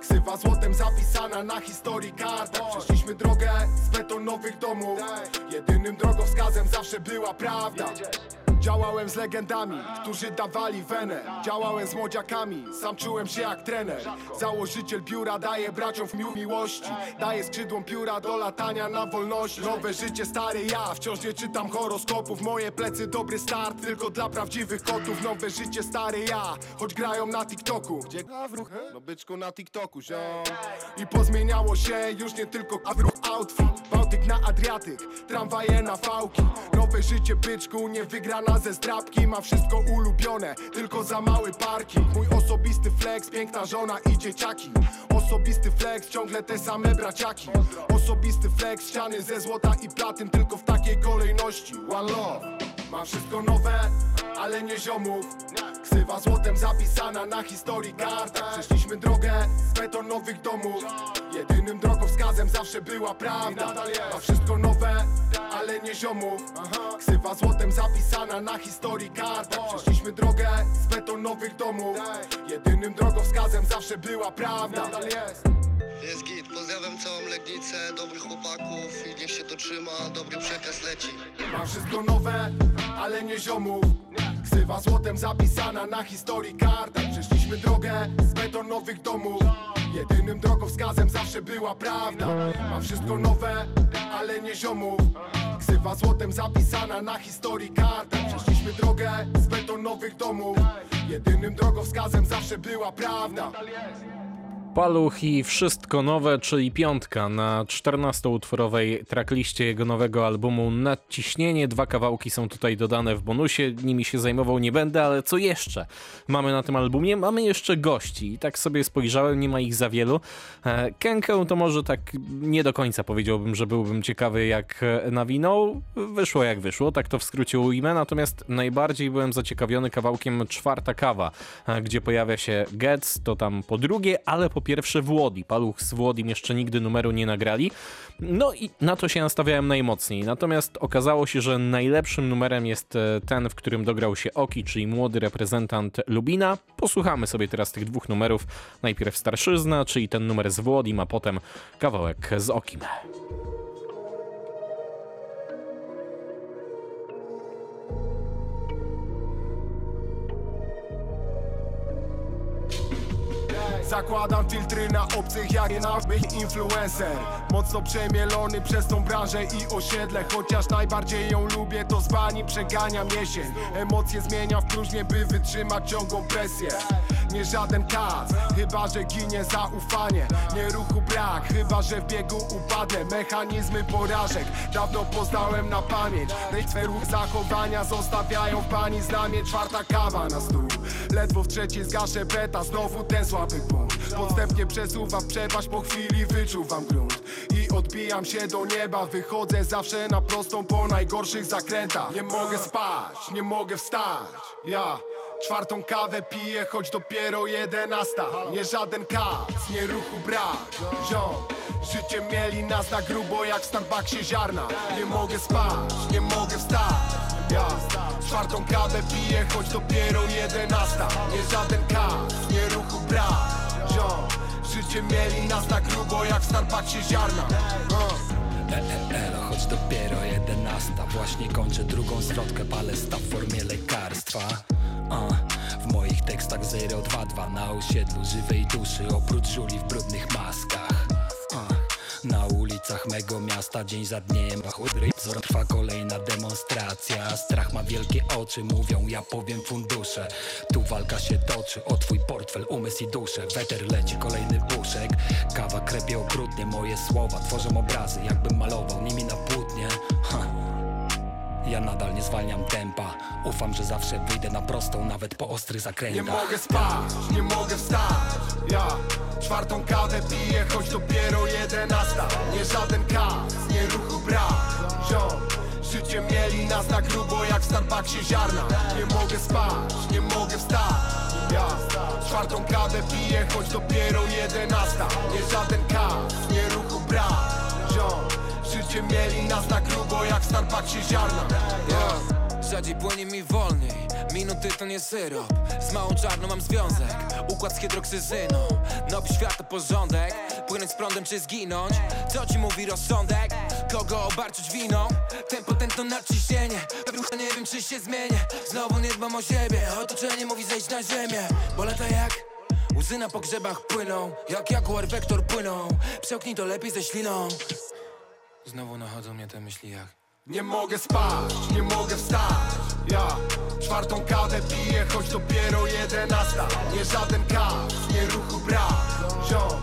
Ksywa złotem zapisana na historii kartach Przeszliśmy drogę z betonowych domów. Jedynym drogowskazem zawsze była prawda Działałem z legendami, którzy dawali wenę. Działałem z młodziakami, sam czułem się jak trener. Założyciel biura daje braciom w miłości. Daje skrzydłom pióra do latania na wolności. Nowe życie, stary ja, wciąż nie czytam horoskopów. Moje plecy dobry start, tylko dla prawdziwych kotów. Nowe życie, stary ja, choć grają na TikToku. Gdzie gawruch? No byczku na TikToku, ziom. I pozmieniało się już nie tylko gawruch outfit. Bałtyk na Adriatyk, tramwaje na fałki. Nowe życie, byczku, nie wygrana ze zdrabki Ma wszystko ulubione, tylko za mały parking. Mój osobisty flex, piękna żona i dzieciaki. Osobisty flex, ciągle te same braciaki. Osobisty flex, ściany ze złota i platyn Tylko w takiej kolejności, one love Mam wszystko nowe, ale nie ziomów. Ksywa złotem zapisana na historii kartach Przeszliśmy drogę z betonowych domów. Jedynym drogowskazem zawsze była prawda. Mam wszystko nowe, ale nie ziomów. Ksywa złotem zapisana na historii kartach Przeszliśmy drogę z betonowych domów. Jedynym drogowskazem zawsze była prawda Jest git, pozdrawiam całą Legnicę, dobrych chłopaków i niech się to trzyma, dobry przekaz leci. Mam wszystko nowe, ale nie ziomów. Ksywa złotem zapisana na historii kartach Przeszliśmy drogę z betonowych domów. Jedynym drogowskazem zawsze była prawda. Mam wszystko nowe, ale nie ziomów. Ksywa złotem zapisana na historii kartach Przeszliśmy drogę z betonowych domów. Jedynym drogowskazem zawsze była prawda Paluch i Wszystko Nowe, czyli piątka na 14-utworowej trackliście jego nowego albumu Nadciśnienie. Dwa kawałki są tutaj dodane w bonusie, nimi się zajmował nie będę, ale co jeszcze mamy na tym albumie? Mamy jeszcze gości i tak sobie spojrzałem, nie ma ich za wielu. E, Kenkę to może tak nie do końca powiedziałbym, że byłbym ciekawy jak nawinął. Wyszło jak wyszło, tak to w skrócie ujmę, natomiast najbardziej byłem zaciekawiony kawałkiem Czwarta Kawa, e, gdzie pojawia się Getz, to tam po drugie, ale po pierwsze Włodi. Paluch z Włodim jeszcze nigdy numeru nie nagrali. No i na to się nastawiałem najmocniej. Natomiast okazało się, że najlepszym numerem jest e, ten, w którym dograł się Oki, czyli młody reprezentant Lubina. Posłuchamy sobie teraz tych dwóch numerów. Najpierw Starszyzna, czyli ten numer z Włodim, a potem kawałek z Okim. Zakładam filtry na obcych jak nie na być influencer. Mocno przemielony przez tą branżę i osiedle Chociaż najbardziej ją lubię to z bani przeganiam jesień Emocje zmieniam w próżnię by wytrzymać ciągłą presję. Nie żaden kac, chyba że ginie zaufanie. Nie ruchu brak, chyba że w biegu upadnę. Mechanizmy porażek dawno poznałem na pamięć. Ruch zachowania zostawiają pani znamie. Czwarta kawa na stół. Ledwo w trzeciej zgaszę beta, znowu ten słaby Podstępnie przesuwam przepaść, po chwili wyczuwam grunt. I odbijam się do nieba, wychodzę zawsze na prostą po najgorszych zakrętach. Nie mogę spać, nie mogę wstać, ja Czwartą kawę piję, choć dopiero jedenasta. Nie żaden kac, nie ruchu brak, ziom Życie mieli nas na grubo jak w Starbucksie ziarna. Nie mogę spać, nie mogę wstać. Ja czwartą kawę piję, choć dopiero jedenasta. Nie żaden kac, nie ruchu brak Ziom, życie mieli nas na grubo jak w Starbucksie ziarna uh. Elo, choć dopiero jedenasta Właśnie kończę drugą zwrotkę, palę staw w formie lekarstwa uh. W moich tekstach 022 na osiedlu żywej duszy Oprócz żuli w brudnych maskach. Na ulicach mego miasta dzień za dniem Wzor trwa kolejna demonstracja. Strach ma wielkie oczy, mówią ja powiem fundusze. Tu walka się toczy o twój portfel, umysł i duszę. Weter leci, kolejny puszek. Kawa krepie okrutnie moje słowa Tworzę obrazy, jakbym malował nimi na płótnie. Ha. Ja nadal nie zwalniam tempa Ufam, że zawsze wyjdę na prostą, nawet po ostrych zakrętach. Nie mogę spać, nie mogę wstać. Ja czwartą kawę piję, choć dopiero jedenasta. Nie żaden kac, nie ruchu brak. Ziom, życie mieli nas na grubo jak w Starbucksie ziarna. Nie mogę spać, nie mogę wstać. Ja czwartą kawę piję, choć dopiero jedenasta. Nie żaden kac, nie ruchu brak. Ziom, życie mieli nas na grubo jak w Starbucksie ziarna. Yeah. Rzadziej płynie mi wolniej. Minuty to nie syrop. Z małą czarną mam związek. Układ z hydroksyzyną. Nowy świat to porządek. Płynąć z prądem czy zginąć? Co ci mówi rozsądek? Kogo obarczyć winą? Tempo ten to nadciśnienie. Rucha nie wiem czy się zmienię. Znowu nie dbam o siebie. Otoczenie mówi zejść na ziemię. Bo lata jak Łzy na pogrzebach płyną. Jak jaguar wektor płyną Przełknij to lepiej ze śliną. Znowu nachodzą mnie te myśli jak Nie mogę spać, nie mogę wstać. Ja czwartą kawę piję, choć dopiero jedenasta. Nie żaden kac, nie ruchu brak. Ziom,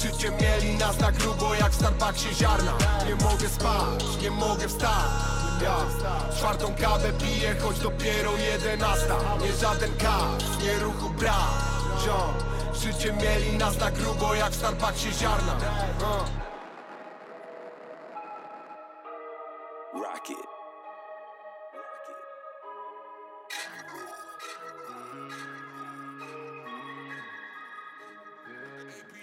życie mieli nas na grubo jak w Starbucksie ziarna. Nie mogę spać, nie mogę wstać. Ja czwartą kawę piję, choć dopiero jedenasta. Nie żaden kac, nie ruchu brak. Ziom, życie mieli nas na grubo jak w Starbucksie ziarna. uh. Rocket.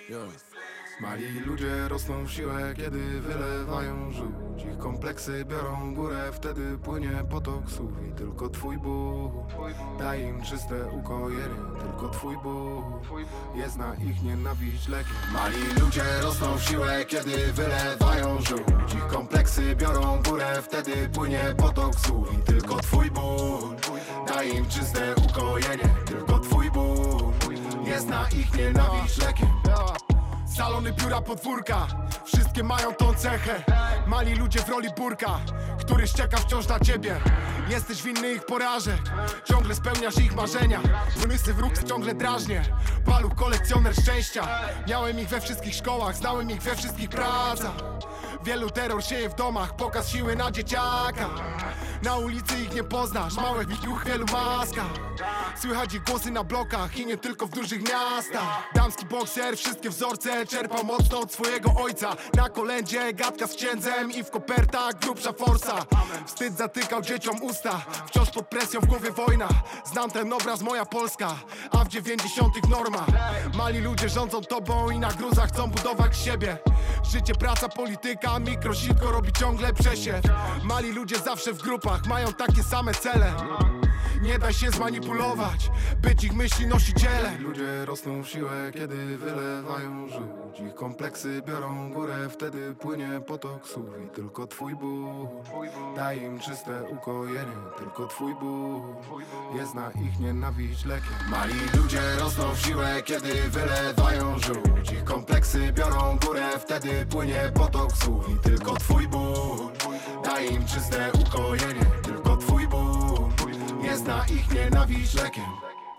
Yo. Mali ludzie rosną w siłę, kiedy wylewają żółć. Ich kompleksy biorą górę, wtedy płynie potok słów I tylko twój Bóg da im czyste ukojenie. Tylko twój Bóg jest na ich nienawiść lekiem Mali ludzie rosną w siłę, kiedy wylewają żółć. Ich kompleksy biorą górę, wtedy płynie potok słów I tylko twój Bóg da im czyste ukojenie. Tylko twój Bóg jest na ich nienawiść lekiem Salony, biura, podwórka. Wszystkie mają tą cechę. Mali ludzie w roli burka Który ścieka wciąż na ciebie. Jesteś winny ich porażek. Ciągle spełniasz ich marzenia. Wymysły wróg ciągle drażnie. Paluch kolekcjoner szczęścia. Miałem ich we wszystkich szkołach Znałem ich we wszystkich pracach Wielu terror sieje w domach Pokaz siły na dzieciaka. Na ulicy ich nie poznasz Małe widuch, wielu maskach. Słychać ich głosy na blokach I nie tylko w dużych miastach. Damski bokser, wszystkie wzorce Czerpał mocno od swojego ojca. Na kolędzie gadka z księdzem I w kopertach grubsza forsa. Wstyd zatykał dzieciom usta Wciąż pod presją w głowie wojna. Znam ten obraz, moja Polska A w dziewięćdziesiątych norma. Mali ludzie rządzą tobą I na gruzach chcą budować siebie. Życie, praca, polityka Mikrositko robi ciągle przesiew Mali ludzie zawsze w grupach Mają takie same cele nie daj się zmanipulować, być ich myśli nosicielem Ludzie rosną w siłę, kiedy wylewają żółć. Ich kompleksy biorą górę, wtedy płynie potok słów I tylko twój ból daj im czyste ukojenie Tylko twój ból jest na ich nienawiść lekiem Mali ludzie rosną w siłę, kiedy wylewają żółć. Ich kompleksy biorą górę, wtedy płynie potok słów I tylko twój ból daj im czyste ukojenie Tylko twój ból na ich nienawiść lekiem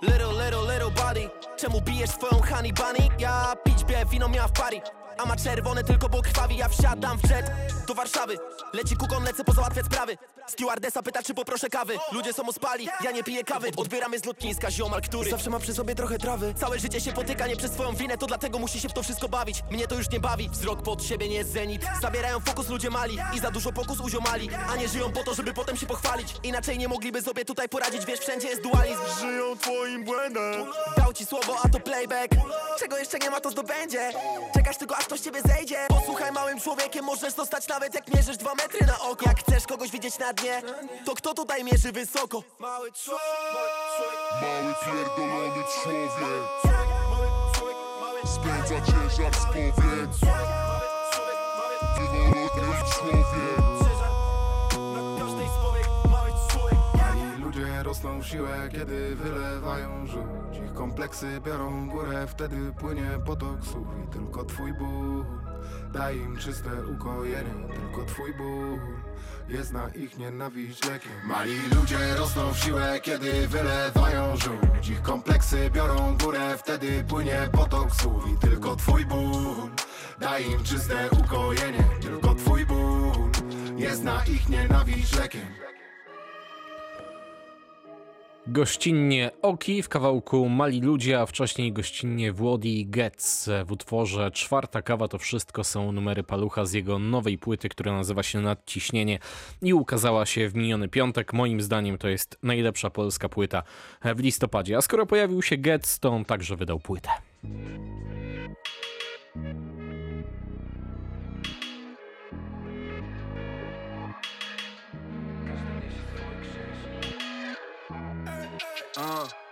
Little, little, little body Czemu bijesz swoją honey bunny? Ja pić bie, wino miała w pari A ma czerwone tylko bo krwawi Ja wsiadam w jet do Warszawy. Leci kukon, lecę pozałatwiać sprawy. Stewardesa pyta czy poproszę kawy. Ludzie są ospali, ja nie piję kawy. Odbieramy z lotniska ziomal, który Zawsze ma przy sobie trochę trawy. Całe życie się potyka nie przez swoją winę To dlatego musi się w to wszystko bawić. Mnie to już nie bawi. Wzrok pod siebie nie jest zenit. Zabierają fokus ludzie mali I za dużo pokus uziomali A nie żyją po to, żeby potem się pochwalić. Inaczej nie mogliby sobie tutaj poradzić Wiesz, wszędzie jest dualizm. Żyją twoim błędem. Dał ci słowo, a to playback. Czego jeszcze nie ma, to zdobędzie. Czekasz tylko, aż ktoś z ciebie zejdzie. Posłuchaj, małym człowiekiem możesz zostać nawet jak mierzysz dwa metry na oko. Jak chcesz kogoś widzieć na dnie To kto tutaj mierzy wysoko? Mały człowiek. Mały pierdolony człowiek. Spędza ciężar z powiek Wywolony człowiek rosną w siłę, kiedy wylewają żółć. Ich kompleksy biorą górę, wtedy płynie potok słów I tylko twój ból. Daj im czyste ukojenie Tylko twój ból jest na ich nienawiść lekiem Mali ludzie rosną w siłę, kiedy wylewają żółć. Ich kompleksy biorą górę, wtedy płynie potok słów I tylko twój ból. Daj im czyste ukojenie Tylko twój ból jest na ich nienawiść lekiem Gościnnie Oki w kawałku Mali Ludzie, a wcześniej gościnnie Włodi Getz w utworze Czwarta Kawa to wszystko są numery Palucha z jego nowej płyty, która nazywa się Nadciśnienie i ukazała się w miniony piątek. Moim zdaniem to jest najlepsza polska płyta w listopadzie. A skoro pojawił się Getz, to on także wydał płytę.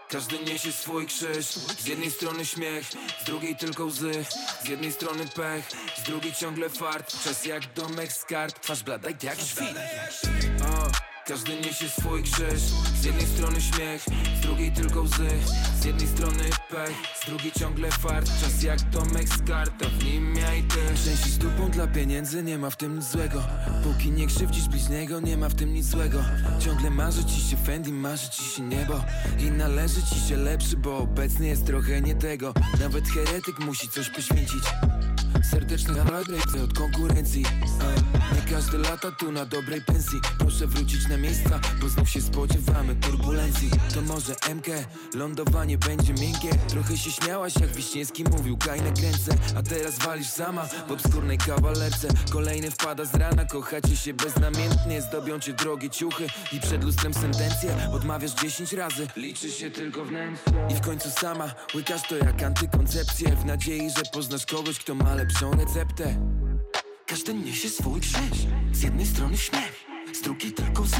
Każdy niesie swój krzyż. Z jednej strony śmiech, z drugiej tylko łzy. Z jednej strony pech, z drugiej ciągle fart. Czas jak domek z kart, twarz blada jak świt A, każdy niesie swój krzyż Z jednej strony śmiech, z drugiej tylko łzy. Z jednej strony pech, z drugiej ciągle fart. Czas jak domek z kart, a w nim ja i ty. Trzęsisz dupą dla pieniędzy, nie ma w tym nic złego. Póki nie krzywdzisz bliźniego, nie ma w tym nic złego. Ciągle marzy ci się Fendi, marzy ci się niebo. I należy ci się lepszy, bo obecnie jest trochę nie tego. Nawet heretyk musi coś poświęcić Serdeczny adresy od konkurencji. Nie każde lata tu na dobrej pensji. Proszę wrócić na miejsca, bo znów się spodziewamy turbulencji. To może MK, lądowanie będzie miękkie. Trochę się śmiałaś jak Wiśniewski mówił Kaj na kręcę, a teraz walisz sama W obskurnej kawalerce. Kolejny wpada z rana, kochacie się beznamiętnie Zdobią cię drogie ciuchy i przed lustrem sentencję Odmawiasz 10 razy, liczy się tylko wnętrze. I w końcu sama łykasz to jak antykoncepcję W nadziei, że poznasz kogoś, kto ma lepszą receptę Każdy niesie swój krzyż. Z jednej strony śmiech, z drugiej tylko łzy.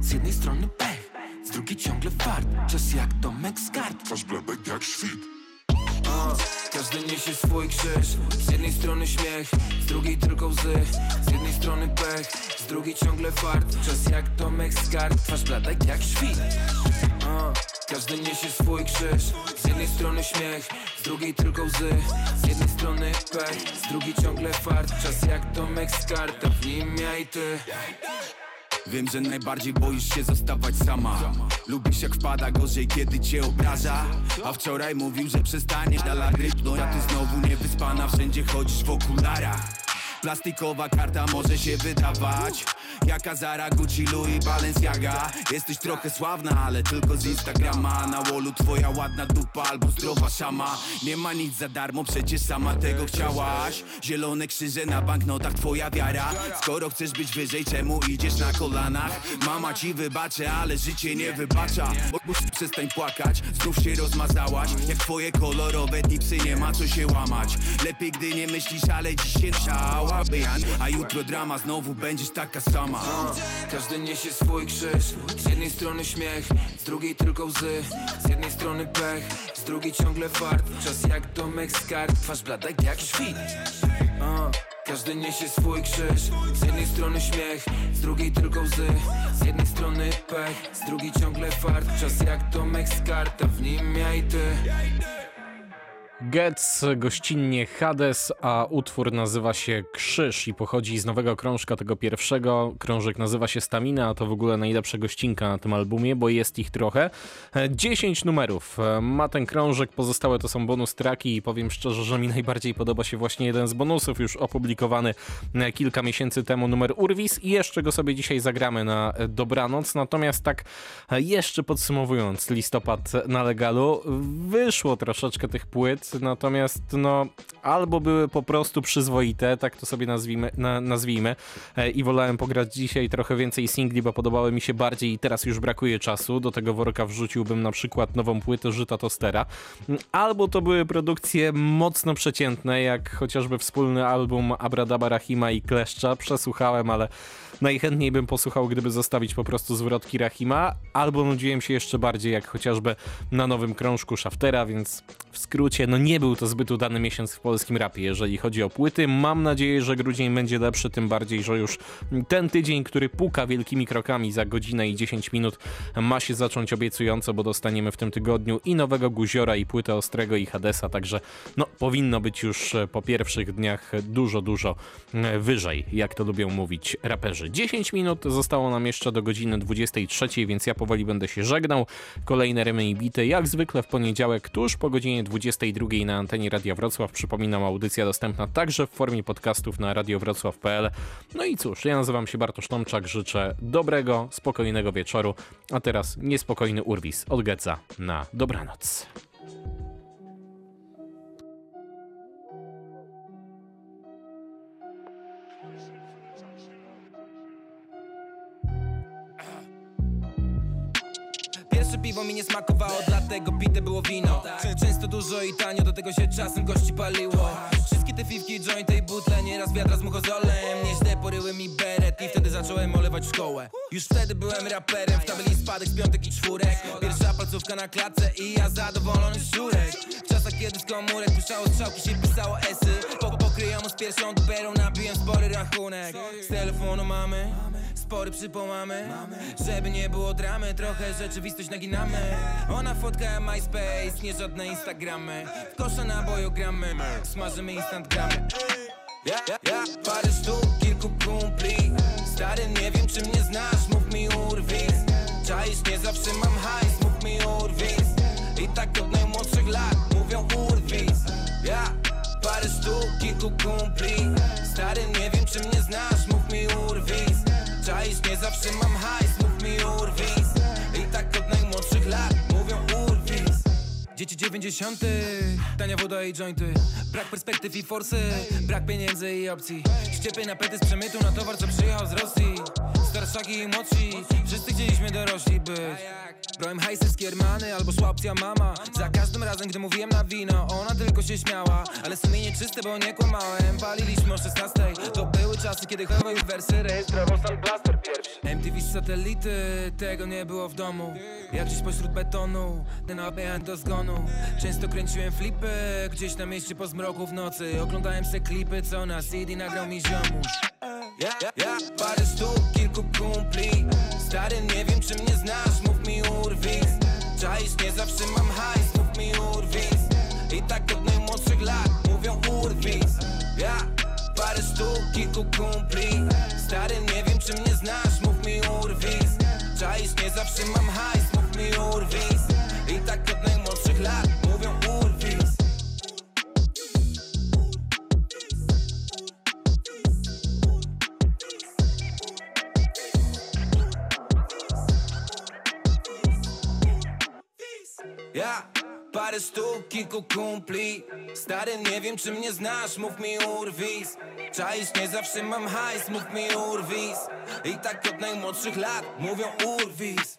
Z jednej strony pech, z drugiej ciągle fart. Czas jak domek z kart, twarz blada jak świt. A, każdy niesie swój krzyż. Z jednej strony śmiech, z drugiej tylko łzy. Z jednej strony pech, z drugiej ciągle fart. Czas jak domek z kart, twarz blada jak świt Każdy niesie swój krzyż. Z jednej strony śmiech, z drugiej tylko łzy. Z jednej strony pech, z drugiej ciągle fart. Czas jak domek z karta, w nim ja i ty. Wiem, że najbardziej boisz się zostawać sama. Lubisz jak wpada gorzej, kiedy cię obraża. A wczoraj mówił, że przestaniesz dala rytmu A ty znowu niewyspana, wszędzie chodzisz w okularach Plastikowa karta może się wydawać. Jaka Zara, Gucci, Louis, Balenciaga. Jesteś trochę sławna, ale tylko z Instagrama. Na wallu twoja ładna dupa albo zdrowa szama. Nie ma nic za darmo, przecież sama tego chciałaś. Zielone krzyże na banknotach, twoja wiara. Skoro chcesz być wyżej, czemu idziesz na kolanach? Mama ci wybaczę, ale życie nie wybacza. Musisz przestań płakać, znów się rozmazałaś. Jak twoje kolorowe tipsy, nie ma co się łamać. Lepiej gdy nie myślisz, ale dziś się szała A jutro drama, znowu będziesz taka sama. Każdy niesie swój krzyż. Z jednej strony śmiech, z drugiej tylko łzy. Z jednej strony pech, z drugiej ciągle fart. Czas jak domek z kart, twarz blada jak świt Każdy niesie swój krzyż. Z jednej strony śmiech, z drugiej tylko łzy. Z jednej strony pech, z drugiej ciągle fart. Czas jak domek z kart, a w nim ja i ty Getz, gościnnie Hades, a utwór nazywa się Krzyż i pochodzi z nowego krążka tego pierwszego. Krążek nazywa się Stamina, a to w ogóle najlepsza gościnka na tym albumie, bo jest ich trochę. 10 numerów ma ten krążek, pozostałe to są bonus traki i powiem szczerze, że mi najbardziej podoba się właśnie jeden z bonusów, już opublikowany kilka miesięcy temu, numer Urwis i jeszcze go sobie dzisiaj zagramy na dobranoc. Natomiast tak jeszcze podsumowując listopad na legalu, wyszło troszeczkę tych płyt, natomiast no albo były po prostu przyzwoite, tak to sobie nazwijmy, na, nazwijmy e, i wolałem pograć dzisiaj trochę więcej singli, bo podobały mi się bardziej i teraz już brakuje czasu, do tego worka wrzuciłbym na przykład nową płytę Żyta Tostera, albo to były produkcje mocno przeciętne, jak chociażby wspólny album Abradaba Rahima i Kleszcza, przesłuchałem, ale najchętniej bym posłuchał, gdyby zostawić po prostu zwrotki Rahima, albo nudziłem się jeszcze bardziej, jak chociażby na nowym krążku Shaftera, więc w skrócie, no nie był to zbyt udany miesiąc w polskim rapie, jeżeli chodzi o płyty. Mam nadzieję, że grudzień będzie lepszy, tym bardziej, że już ten tydzień, który puka wielkimi krokami za godzinę i 10 minut, ma się zacząć obiecująco, bo dostaniemy w tym tygodniu i nowego Guziora, i płytę Ostrego, i Hadesa, także no powinno być już po pierwszych dniach dużo, dużo wyżej, jak to lubią mówić raperzy. 10 minut zostało nam jeszcze do godziny 23, więc ja powoli będę się żegnał. Kolejne rymy i bity, jak zwykle w poniedziałek, tuż po godzinie 22 na antenie Radia Wrocław. Przypominam, audycja dostępna także w formie podcastów na radiowrocław.pl. No i cóż, ja nazywam się Bartosz Tomczak, życzę dobrego, spokojnego wieczoru, a teraz niespokojny urwis od Geca na dobranoc. Piwo mi nie smakowało, dlatego pite było wino. Często dużo i tanio, do tego się czasem gości paliło. Wszystkie te fifki, jointy i butle, nieraz wiadra z muchozolem Nieźle poryły mi beret i wtedy zacząłem olewać szkołę. Już wtedy byłem raperem, w tabeli spadek piątek i czwórek. Pierwsza palcówka na klatce i ja zadowolony szczurek W czasach kiedy z komórek puszczało strzałki się pisało esy Pokryjomu z pierwszą dopiero nabiłem spory rachunek. Z telefonu mamy spory przypomamy Żeby nie było dramy, trochę rzeczywistość naginamy. Ona fotka MySpace, nie żadne Instagramy. W kosza nabojogramy, smażymy instant gramy. Ja, ja, ja, parę sztuk, kilku kumpli. Stary, nie wiem czy mnie znasz, mów mi urwis. Czaisz, nie zawsze mam hajs, mów mi urwis. I tak od najmłodszych lat mówią urwis sztuk, kumpli. Stary, nie wiem czy mnie znasz, mów mi urwis. Czaisz, nie zawsze mam hajs, mów mi urwis. I tak od najmłodszych lat mówią urwis. Dzieci dziewięćdziesiątych, tania woda i jointy. Brak perspektyw i forsy, brak pieniędzy i opcji. Ściepy na pety z przemytu na towar, co przyjechał z Rosji. Starszaki i młodsi, wszyscy chcieliśmy dorośli być Brałem hajsy z kiermany albo szła opcja mama. Za każdym razem, gdy mówiłem na wino, ona tylko się śmiała. Ale sumienie czyste, bo nie kłamałem. Paliliśmy o 16 To były czasy, kiedy chorował wersy Rejestrował Sun Blaster pierwszy. MTV z satelity, tego nie było w domu. Jak gdzieś pośród betonu, ten obiad do zgonu. Często kręciłem flipy, gdzieś na mieście po zmroku w nocy. Oglądałem se klipy, co na CD nagrał mi ziomuś ja, ja, parę stóp, kilku kumpli. Stary, nie wiem czy mnie znasz, mów mi urwis. Czaisz, nie zawsze mam hajs, mów mi urwis. I tak od najmłodszych lat mówią urwis. Ja, parę stóp, kilku kumpli. Stary, nie wiem czy mnie znasz, mów mi urwis. Czaisz, nie zawsze mam hajs, mów mi urwis. I tak od najmłodszych lat parę sztuk, kilku kumpli. Stary, nie wiem czy mnie znasz, mów mi urwis. Czaisz, nie zawsze mam hajs, mów mi urwis. I tak od najmłodszych lat mówią urwis